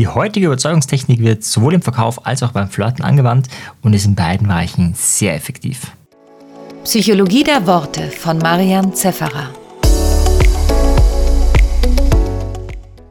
Die heutige Überzeugungstechnik wird sowohl im Verkauf als auch beim Flirten angewandt und ist in beiden Bereichen sehr effektiv. Psychologie der Worte von Marian Zefferer.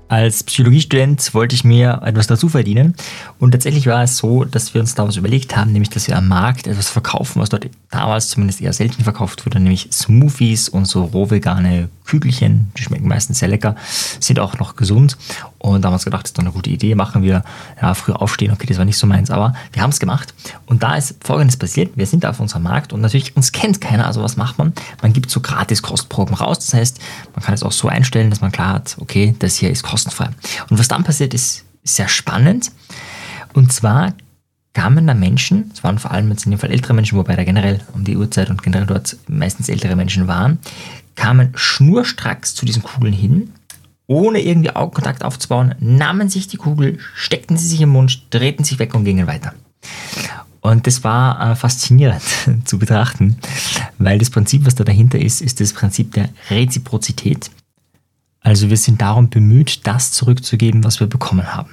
Als Psychologiestudent wollte ich mir etwas dazu verdienen und tatsächlich war es so, dass wir uns da was überlegt haben, nämlich dass wir am Markt etwas verkaufen, was dort damals zumindest eher selten verkauft wurde, nämlich Smoothies und so rohvegane Kügelchen, die schmecken meistens sehr lecker, sind auch noch gesund und da haben wir uns gedacht, das ist doch eine gute Idee, machen wir ja, früh aufstehen, okay, das war nicht so meins, aber wir haben es gemacht. Und da ist folgendes passiert, wir sind auf unserem Markt und natürlich uns kennt keiner, also was macht man? Man gibt so gratis Kostproben raus, das heißt, man kann es auch so einstellen, dass man klar hat, okay, das hier ist kostenfrei. Und was dann passiert, ist sehr spannend. Und zwar kamen da Menschen, es waren vor allem jetzt in dem Fall ältere Menschen, wobei da generell um die Uhrzeit und generell dort meistens ältere Menschen waren, kamen schnurstracks zu diesen Kugeln hin, ohne irgendwie Augenkontakt aufzubauen, nahmen sich die Kugel, steckten sie sich im Mund, drehten sich weg und gingen weiter. Und das war äh, faszinierend zu betrachten, weil das Prinzip, was da dahinter ist, ist das Prinzip der Reziprozität. Also wir sind darum bemüht, das zurückzugeben, was wir bekommen haben.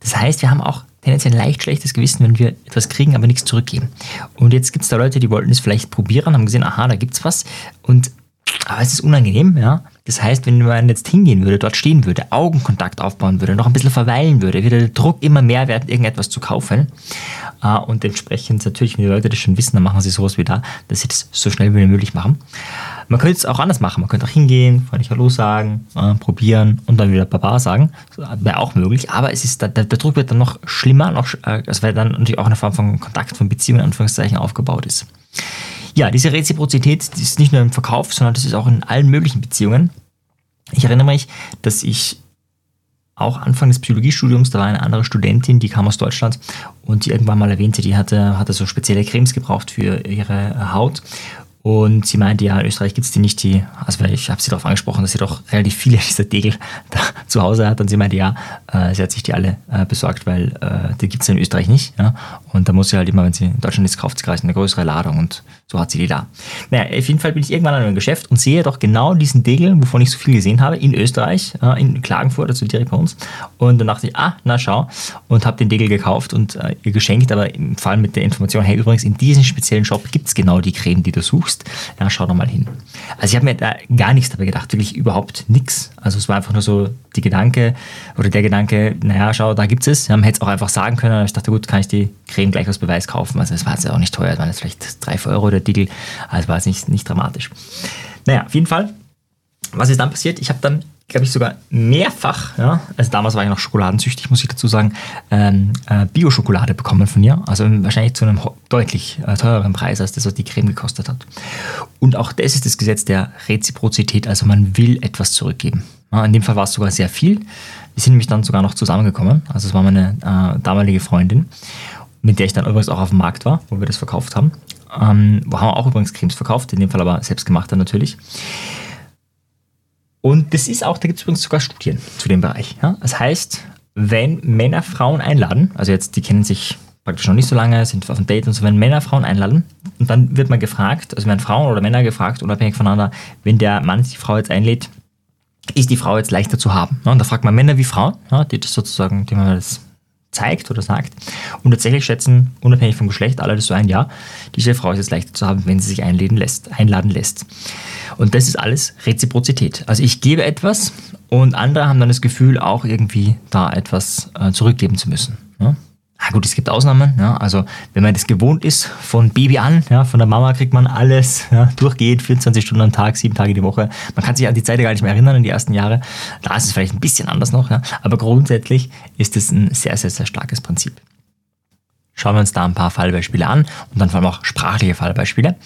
Das heißt, wir haben auch tendenziell ein leicht schlechtes Gewissen, wenn wir etwas kriegen, aber nichts zurückgeben. Und jetzt gibt es da Leute, die wollten es vielleicht probieren, haben gesehen, aha, da gibt es was. Und aber es ist unangenehm, ja. Das heißt, wenn man jetzt hingehen würde, dort stehen würde, Augenkontakt aufbauen würde, noch ein bisschen verweilen würde, würde der Druck immer mehr werden, irgendetwas zu kaufen. Äh, und entsprechend natürlich, wenn die Leute das schon wissen, dann machen sie sowas wie da, dass sie das so schnell wie möglich machen. Man könnte es auch anders machen. Man könnte auch hingehen, freundlich Hallo sagen, äh, probieren und dann wieder Baba sagen. Wäre auch möglich. Aber es ist, der, der Druck wird dann noch schlimmer, noch, äh, weil dann natürlich auch eine Form von Kontakt, von Beziehung in Anführungszeichen aufgebaut ist. Ja, diese Reziprozität die ist nicht nur im Verkauf, sondern das ist auch in allen möglichen Beziehungen. Ich erinnere mich, dass ich auch Anfang des Psychologiestudiums, da war eine andere Studentin, die kam aus Deutschland und die irgendwann mal erwähnte, die hatte, hatte so spezielle Cremes gebraucht für ihre Haut und sie meinte, ja, in Österreich gibt es die nicht, die, also ich habe sie darauf angesprochen, dass sie doch relativ viele dieser Degel da zu Hause hat. Und sie meinte, ja, äh, sie hat sich die alle äh, besorgt, weil äh, die gibt es in Österreich nicht. Ja? Und da muss sie halt immer, wenn sie in Deutschland ist, kauft sie gleich eine größere Ladung und so hat sie die da. Naja, auf jeden Fall bin ich irgendwann an einem Geschäft und sehe doch genau diesen Degel, wovon ich so viel gesehen habe, in Österreich, äh, in Klagenfurt, also direkt bei uns. Und dann dachte ich, ah, na schau, und habe den Degel gekauft und äh, ihr geschenkt, aber vor allem mit der Information, hey, übrigens, in diesem speziellen Shop gibt es genau die Creme, die du suchst suchst, ja, schau doch mal hin. Also ich habe mir da gar nichts dabei gedacht, wirklich überhaupt nichts. Also es war einfach nur so die Gedanke oder der Gedanke, naja, schau, da gibt es. Ja, man hätte es auch einfach sagen können. Ich dachte, gut, kann ich die Creme gleich aus Beweis kaufen. Also es war jetzt auch nicht teuer, es waren jetzt vielleicht 3 4 Euro der Dickel. Also war es nicht, nicht dramatisch. Naja, auf jeden Fall, was ist dann passiert? Ich habe dann glaube ich, sogar mehrfach, ja, also damals war ich noch schokoladensüchtig, muss ich dazu sagen, ähm, äh, Bio-Schokolade bekommen von ihr. Also wahrscheinlich zu einem deutlich äh, teureren Preis, als das, was die Creme gekostet hat. Und auch das ist das Gesetz der Reziprozität, also man will etwas zurückgeben. Ja, in dem Fall war es sogar sehr viel. Wir sind nämlich dann sogar noch zusammengekommen. Also es war meine äh, damalige Freundin, mit der ich dann übrigens auch auf dem Markt war, wo wir das verkauft haben. Ähm, wo haben wir auch übrigens Cremes verkauft, in dem Fall aber selbstgemachte natürlich. Und das ist auch, da gibt es übrigens sogar Studien zu dem Bereich. Ja? Das heißt, wenn Männer Frauen einladen, also jetzt, die kennen sich praktisch noch nicht so lange, sind auf einem Date und so, wenn Männer Frauen einladen und dann wird man gefragt, also werden Frauen oder Männer gefragt, unabhängig voneinander, wenn der Mann die Frau jetzt einlädt, ist die Frau jetzt leichter zu haben. Und da fragt man Männer wie Frauen, die das sozusagen, die man das zeigt oder sagt. Und tatsächlich schätzen, unabhängig vom Geschlecht, alle das so ein, ja, diese Frau ist jetzt leichter zu haben, wenn sie sich einladen lässt. Einladen lässt. Und das ist alles Reziprozität. Also ich gebe etwas und andere haben dann das Gefühl, auch irgendwie da etwas äh, zurückgeben zu müssen. Ja? Gut, es gibt Ausnahmen. Ja? Also wenn man das gewohnt ist, von Baby an, ja, von der Mama kriegt man alles ja, durchgeht, 24 Stunden am Tag, sieben Tage die Woche. Man kann sich an die Zeit gar nicht mehr erinnern, in die ersten Jahre. Da ist es vielleicht ein bisschen anders noch. Ja? Aber grundsätzlich ist es ein sehr, sehr, sehr starkes Prinzip. Schauen wir uns da ein paar Fallbeispiele an und dann vor allem auch sprachliche Fallbeispiele.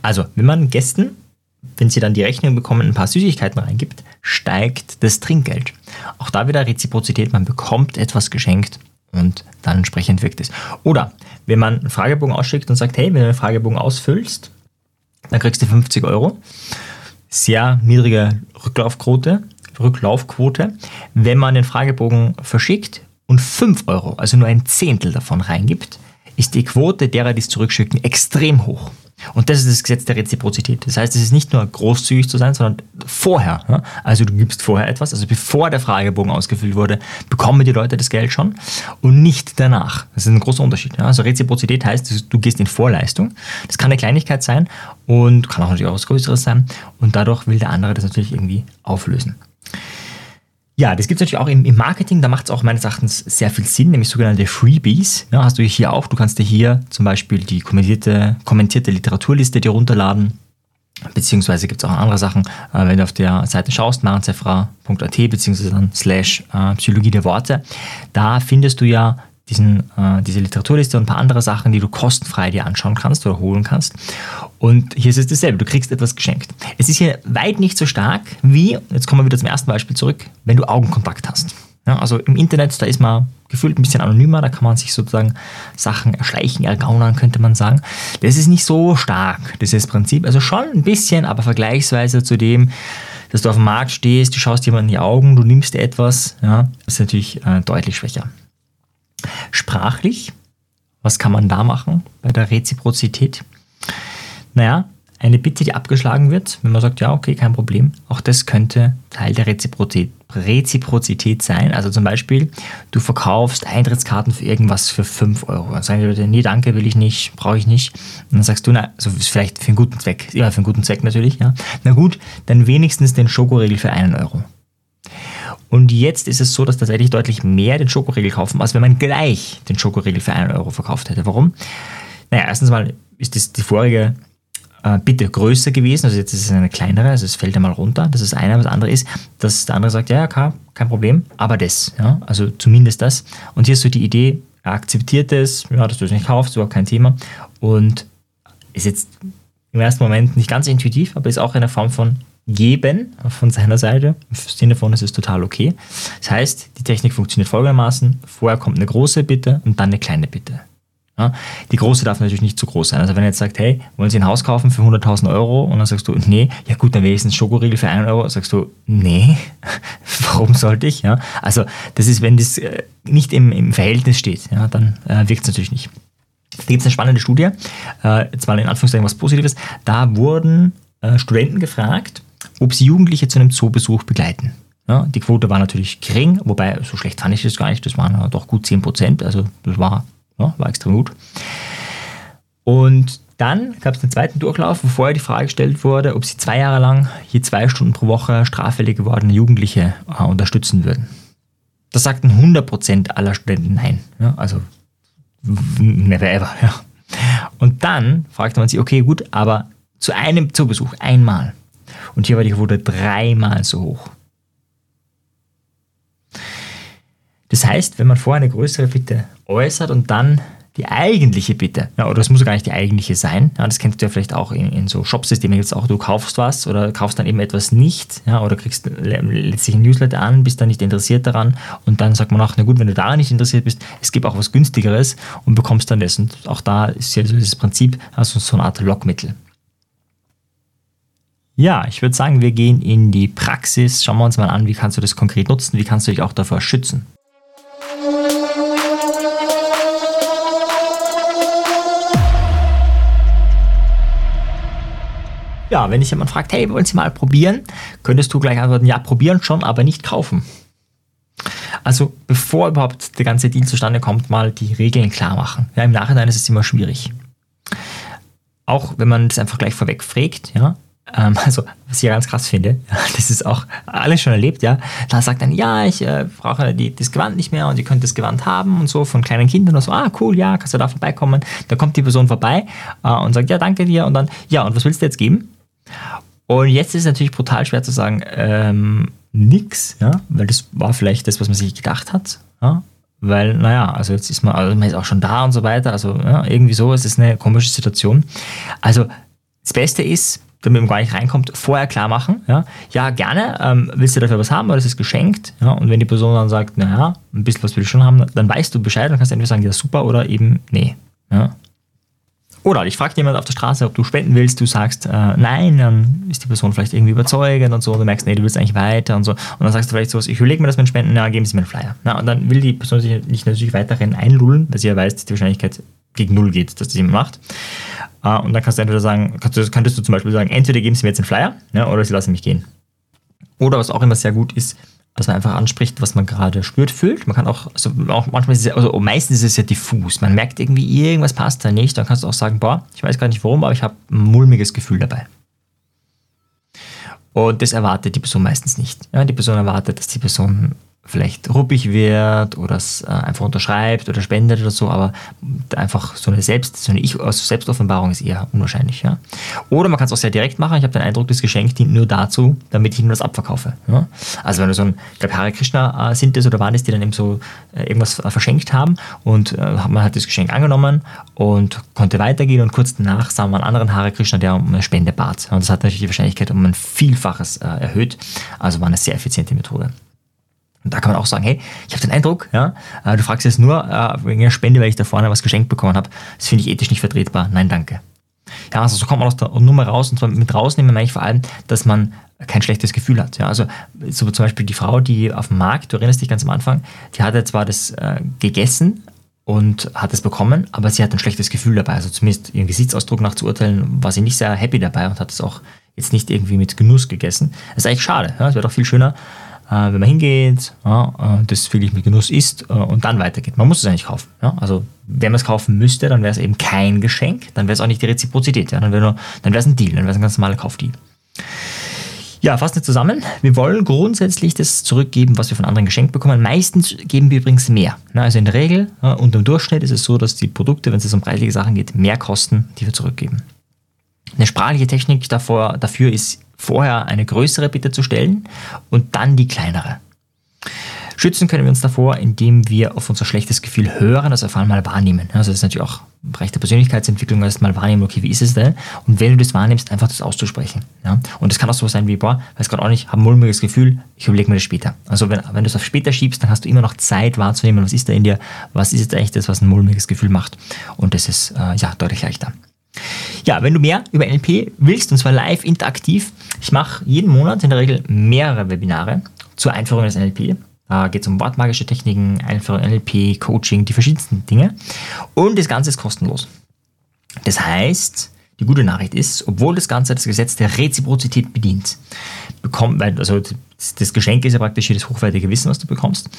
Also, wenn man Gästen, wenn sie dann die Rechnung bekommen, ein paar Süßigkeiten reingibt, steigt das Trinkgeld. Auch da wieder Reziprozität, man bekommt etwas geschenkt und dann entsprechend wirkt es. Oder wenn man einen Fragebogen ausschickt und sagt, hey, wenn du einen Fragebogen ausfüllst, dann kriegst du 50 Euro. Sehr niedrige Rücklaufquote. Rücklaufquote. Wenn man den Fragebogen verschickt und 5 Euro, also nur ein Zehntel davon reingibt, ist die Quote derer, die es zurückschicken, extrem hoch. Und das ist das Gesetz der Reziprozität. Das heißt, es ist nicht nur großzügig zu sein, sondern vorher. Also du gibst vorher etwas, also bevor der Fragebogen ausgefüllt wurde, bekommen die Leute das Geld schon und nicht danach. Das ist ein großer Unterschied. Also Reziprozität heißt, du gehst in Vorleistung. Das kann eine Kleinigkeit sein und kann auch natürlich auch was Größeres sein. Und dadurch will der andere das natürlich irgendwie auflösen. Ja, das gibt es natürlich auch im, im, Marketing, da macht es auch meines Erachtens sehr viel Sinn, nämlich sogenannte Freebies. Ja, hast du hier auch, du kannst dir hier zum Beispiel die kommentierte, kommentierte Literaturliste dir runterladen, beziehungsweise gibt es auch andere Sachen, äh, wenn du auf der Seite schaust, marenzefra.at, beziehungsweise dann slash äh, Psychologie der Worte, da findest du ja diesen, äh, diese Literaturliste und ein paar andere Sachen, die du kostenfrei dir anschauen kannst oder holen kannst. Und hier ist es dasselbe, du kriegst etwas geschenkt. Es ist hier weit nicht so stark wie, jetzt kommen wir wieder zum ersten Beispiel zurück, wenn du Augenkontakt hast. Ja, also im Internet, da ist man gefühlt ein bisschen anonymer, da kann man sich sozusagen Sachen erschleichen, ergaunern, könnte man sagen. Das ist nicht so stark, dieses Prinzip. Also schon ein bisschen, aber vergleichsweise zu dem, dass du auf dem Markt stehst, du schaust jemandem in die Augen, du nimmst etwas, ja, ist natürlich äh, deutlich schwächer. Sprachlich, was kann man da machen bei der Reziprozität? Naja, eine Bitte, die abgeschlagen wird, wenn man sagt, ja, okay, kein Problem, auch das könnte Teil der Reziprozität, Reziprozität sein. Also zum Beispiel, du verkaufst Eintrittskarten für irgendwas für 5 Euro. Dann sagen die Leute, nee, danke, will ich nicht, brauche ich nicht. Und dann sagst du, na, also vielleicht für einen guten Zweck, immer für einen guten Zweck natürlich, ja. Na gut, dann wenigstens den Schokoriegel für einen Euro. Und jetzt ist es so, dass tatsächlich deutlich mehr den Schokoriegel kaufen, als wenn man gleich den Schokoriegel für einen Euro verkauft hätte. Warum? Naja, erstens mal ist das die vorige äh, Bitte größer gewesen, also jetzt ist es eine kleinere, also es fällt einmal runter. Das ist eine, was andere ist, dass der andere sagt, ja, ja, klar, kein Problem, aber das, ja, also zumindest das. Und hier ist so die Idee, er akzeptiert es, ja, dass du es nicht kaufst, überhaupt kein Thema. Und ist jetzt im ersten Moment nicht ganz intuitiv, aber ist auch eine Form von geben von seiner Seite. Im Sinne von, es ist total okay. Das heißt, die Technik funktioniert folgendermaßen. Vorher kommt eine große Bitte und dann eine kleine Bitte. Ja, die große darf natürlich nicht zu groß sein. Also wenn er jetzt sagt, hey, wollen Sie ein Haus kaufen für 100.000 Euro? Und dann sagst du, nee, ja gut, dann wenigstens Schokoriegel für 1 Euro. Sagst du, nee, warum sollte ich? Ja, also das ist, wenn das äh, nicht im, im Verhältnis steht, ja, dann äh, wirkt es natürlich nicht. Da gibt es eine spannende Studie, äh, jetzt mal in Anführungszeichen was Positives. Da wurden äh, Studenten gefragt, ob sie Jugendliche zu einem Zoobesuch begleiten. Ja, die Quote war natürlich gering, wobei so schlecht fand ich das gar nicht. Das waren doch gut 10 Prozent, also das war, ja, war extrem gut. Und dann gab es einen zweiten Durchlauf, wo vorher die Frage gestellt wurde, ob sie zwei Jahre lang je zwei Stunden pro Woche straffällig gewordene Jugendliche äh, unterstützen würden. Das sagten 100 Prozent aller Studenten nein. Ja, also never ever. Ja. Und dann fragte man sich, okay, gut, aber zu einem Zoobesuch einmal und hier war die Quote dreimal so hoch. Das heißt, wenn man vorher eine größere Bitte äußert und dann die eigentliche Bitte, ja, oder es muss gar nicht die eigentliche sein, ja, das kennst du ja vielleicht auch in, in so Shopsystemen jetzt auch, du kaufst was oder kaufst dann eben etwas nicht, ja, oder kriegst letztlich ein Newsletter an, bist dann nicht interessiert daran und dann sagt man auch, na gut, wenn du daran nicht interessiert bist, es gibt auch was günstigeres und bekommst dann das. Und auch da ist ja so dieses Prinzip, also so eine Art Lockmittel. Ja, ich würde sagen, wir gehen in die Praxis. Schauen wir uns mal an, wie kannst du das konkret nutzen, wie kannst du dich auch davor schützen. Ja, wenn dich jemand fragt, hey, wollen Sie mal probieren, könntest du gleich antworten, ja, probieren schon, aber nicht kaufen. Also bevor überhaupt der ganze Deal zustande kommt, mal die Regeln klar machen. Ja, Im Nachhinein ist es immer schwierig. Auch wenn man das einfach gleich vorweg fragt, ja, also, was ich ja ganz krass finde, das ist auch alles schon erlebt, ja. Da sagt dann, ja, ich äh, brauche die, das Gewand nicht mehr und ihr könnt das Gewand haben und so von kleinen Kindern und so, ah, cool, ja, kannst du da vorbeikommen. Da kommt die Person vorbei äh, und sagt, ja, danke dir und dann, ja, und was willst du jetzt geben? Und jetzt ist es natürlich brutal schwer zu sagen, ähm, nix, ja, weil das war vielleicht das, was man sich gedacht hat, ja. Weil, naja, also jetzt ist man, also man ist auch schon da und so weiter, also ja, irgendwie so, es ist eine komische Situation. Also, das Beste ist, damit man gar nicht reinkommt, vorher klar machen. Ja, ja gerne, ähm, willst du dafür was haben oder ist es geschenkt? Ja, und wenn die Person dann sagt, naja, ein bisschen was will ich schon haben, dann weißt du Bescheid und kannst entweder sagen, ja super oder eben nee. Ja. Oder ich frage jemand auf der Straße, ob du spenden willst, du sagst äh, nein, dann ist die Person vielleicht irgendwie überzeugend und so, und du merkst, nee, du willst eigentlich weiter und so. Und dann sagst du vielleicht sowas, ich überlege mir das mit Spenden, ja, geben Sie mir einen Flyer. Ja, und dann will die Person sich nicht natürlich weiterhin einlullen, weil sie ja weiß, dass die Wahrscheinlichkeit gegen Null geht, dass das jemand macht. Äh, und dann kannst du entweder sagen, kannst du, könntest du zum Beispiel sagen, entweder geben sie mir jetzt einen Flyer ja, oder sie lassen mich gehen. Oder was auch immer sehr gut ist, dass man einfach anspricht, was man gerade spürt, fühlt. Man kann auch, also auch manchmal ist es, also meistens ist es ja diffus. Man merkt irgendwie, irgendwas passt da nicht. Dann kannst du auch sagen, boah, ich weiß gar nicht warum, aber ich habe ein mulmiges Gefühl dabei. Und das erwartet die Person meistens nicht. Ja, die Person erwartet, dass die Person vielleicht ruppig wird oder es äh, einfach unterschreibt oder spendet oder so, aber einfach so eine Selbst, so eine ich also Selbstoffenbarung ist eher unwahrscheinlich. Ja? Oder man kann es auch sehr direkt machen. Ich habe den Eindruck, das Geschenk dient nur dazu, damit ich ihm das abverkaufe. Ja? Also wenn du so ein, ich glaube Hare Krishna äh, sind das oder waren es, die dann eben so äh, irgendwas verschenkt haben und äh, man hat das Geschenk angenommen und konnte weitergehen und kurz danach sah man einen anderen Hare Krishna, der um eine Spende bat. Und das hat natürlich die Wahrscheinlichkeit um ein Vielfaches äh, erhöht. Also war eine sehr effiziente Methode. Und da kann man auch sagen, hey, ich habe den Eindruck, ja, äh, du fragst jetzt nur äh, wegen der Spende, weil ich da vorne was geschenkt bekommen habe. Das finde ich ethisch nicht vertretbar. Nein, danke. Ja, also so kommt man aus der Nummer raus und zwar mit rausnehmen meine ich vor allem, dass man kein schlechtes Gefühl hat. Ja, also so zum Beispiel die Frau, die auf dem Markt, du erinnerst dich ganz am Anfang, die hatte zwar das äh, gegessen und hat es bekommen, aber sie hat ein schlechtes Gefühl dabei. Also zumindest ihren Gesichtsausdruck nach zu urteilen, war sie nicht sehr happy dabei und hat es auch jetzt nicht irgendwie mit Genuss gegessen. Das ist eigentlich schade. Ja? Es wäre doch viel schöner, wenn man hingeht, ja, äh, das wirklich mit Genuss isst äh, und dann weitergeht. Man muss es eigentlich kaufen. Ja? Also wenn man es kaufen müsste, dann wäre es eben kein Geschenk, dann wäre es auch nicht die Reziprozität, ja? dann wäre es ein Deal, dann wäre es ein ganz normaler Kaufdeal. Ja, fassen wir zusammen. Wir wollen grundsätzlich das zurückgeben, was wir von anderen geschenkt bekommen. Meistens geben wir übrigens mehr. Also in der Regel und im Durchschnitt ist es so, dass die Produkte, wenn es um preisliche Sachen geht, mehr kosten, die wir zurückgeben. Eine sprachliche Technik davor, dafür ist vorher eine größere Bitte zu stellen und dann die kleinere. Schützen können wir uns davor, indem wir auf unser schlechtes Gefühl hören, also vor allem mal wahrnehmen. Also das ist natürlich auch im Bereich der Persönlichkeitsentwicklung, erst mal wahrnehmen, okay, wie ist es denn? Und wenn du das wahrnimmst, einfach das auszusprechen. Ja? Und das kann auch so sein wie, boah, weiß gerade auch nicht, habe ein mulmiges Gefühl, ich überlege mir das später. Also wenn, wenn du es auf später schiebst, dann hast du immer noch Zeit wahrzunehmen, was ist da in dir, was ist jetzt eigentlich das, was ein mulmiges Gefühl macht. Und das ist äh, ja deutlich leichter. Ja, wenn du mehr über NLP willst, und zwar live interaktiv, ich mache jeden Monat in der Regel mehrere Webinare zur Einführung des NLP. Da geht es um wortmagische Techniken, Einführung NLP, Coaching, die verschiedensten Dinge. Und das Ganze ist kostenlos. Das heißt, die gute Nachricht ist, obwohl das Ganze das Gesetz der Reziprozität bedient, bekommt, also das Geschenk ist ja praktisch das hochwertige Wissen, was du bekommst,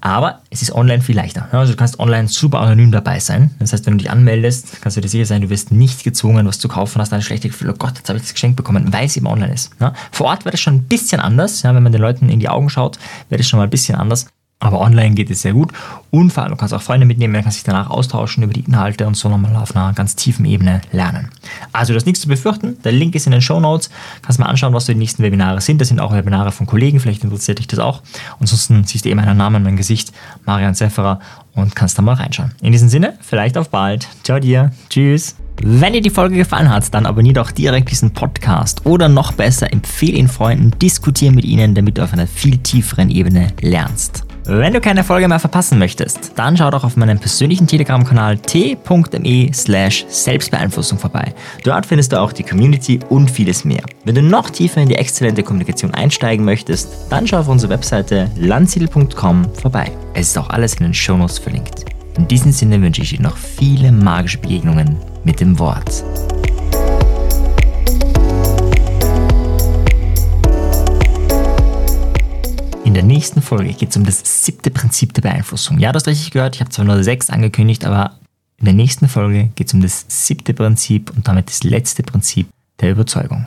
aber es ist online viel leichter. Also du kannst online super anonym dabei sein. Das heißt, wenn du dich anmeldest, kannst du dir sicher sein, du wirst nicht gezwungen, was zu kaufen, hast ein schlechtes Gefühl, oh Gott, jetzt habe ich das Geschenk bekommen, weil es eben online ist. Vor Ort wäre das schon ein bisschen anders, wenn man den Leuten in die Augen schaut, wäre das schon mal ein bisschen anders. Aber online geht es sehr gut. Und vor allem, du kannst auch Freunde mitnehmen, man kann sich danach austauschen über die Inhalte und so nochmal auf einer ganz tiefen Ebene lernen. Also, du hast nichts zu befürchten. Der Link ist in den Show Notes. Kannst mal anschauen, was so die nächsten Webinare sind. Das sind auch Webinare von Kollegen. Vielleicht interessiert dich das auch. Ansonsten siehst du eben meinen Namen, mein Gesicht, Marian Sefferer und kannst da mal reinschauen. In diesem Sinne, vielleicht auf bald. Ciao dir. Tschüss. Wenn dir die Folge gefallen hat, dann abonniere doch direkt diesen Podcast oder noch besser, empfehle ihn Freunden, diskutiere mit ihnen, damit du auf einer viel tieferen Ebene lernst. Wenn du keine Folge mehr verpassen möchtest, dann schau doch auf meinem persönlichen Telegram-Kanal t.me slash Selbstbeeinflussung vorbei. Dort findest du auch die Community und vieles mehr. Wenn du noch tiefer in die exzellente Kommunikation einsteigen möchtest, dann schau auf unsere Webseite landsiedel.com vorbei. Es ist auch alles in den Shownotes verlinkt. In diesem Sinne wünsche ich dir noch viele magische Begegnungen mit dem Wort. In der nächsten Folge geht es um das siebte Prinzip der Beeinflussung. Ja, du hast richtig gehört, ich habe zwar nur sechs angekündigt, aber in der nächsten Folge geht es um das siebte Prinzip und damit das letzte Prinzip der Überzeugung.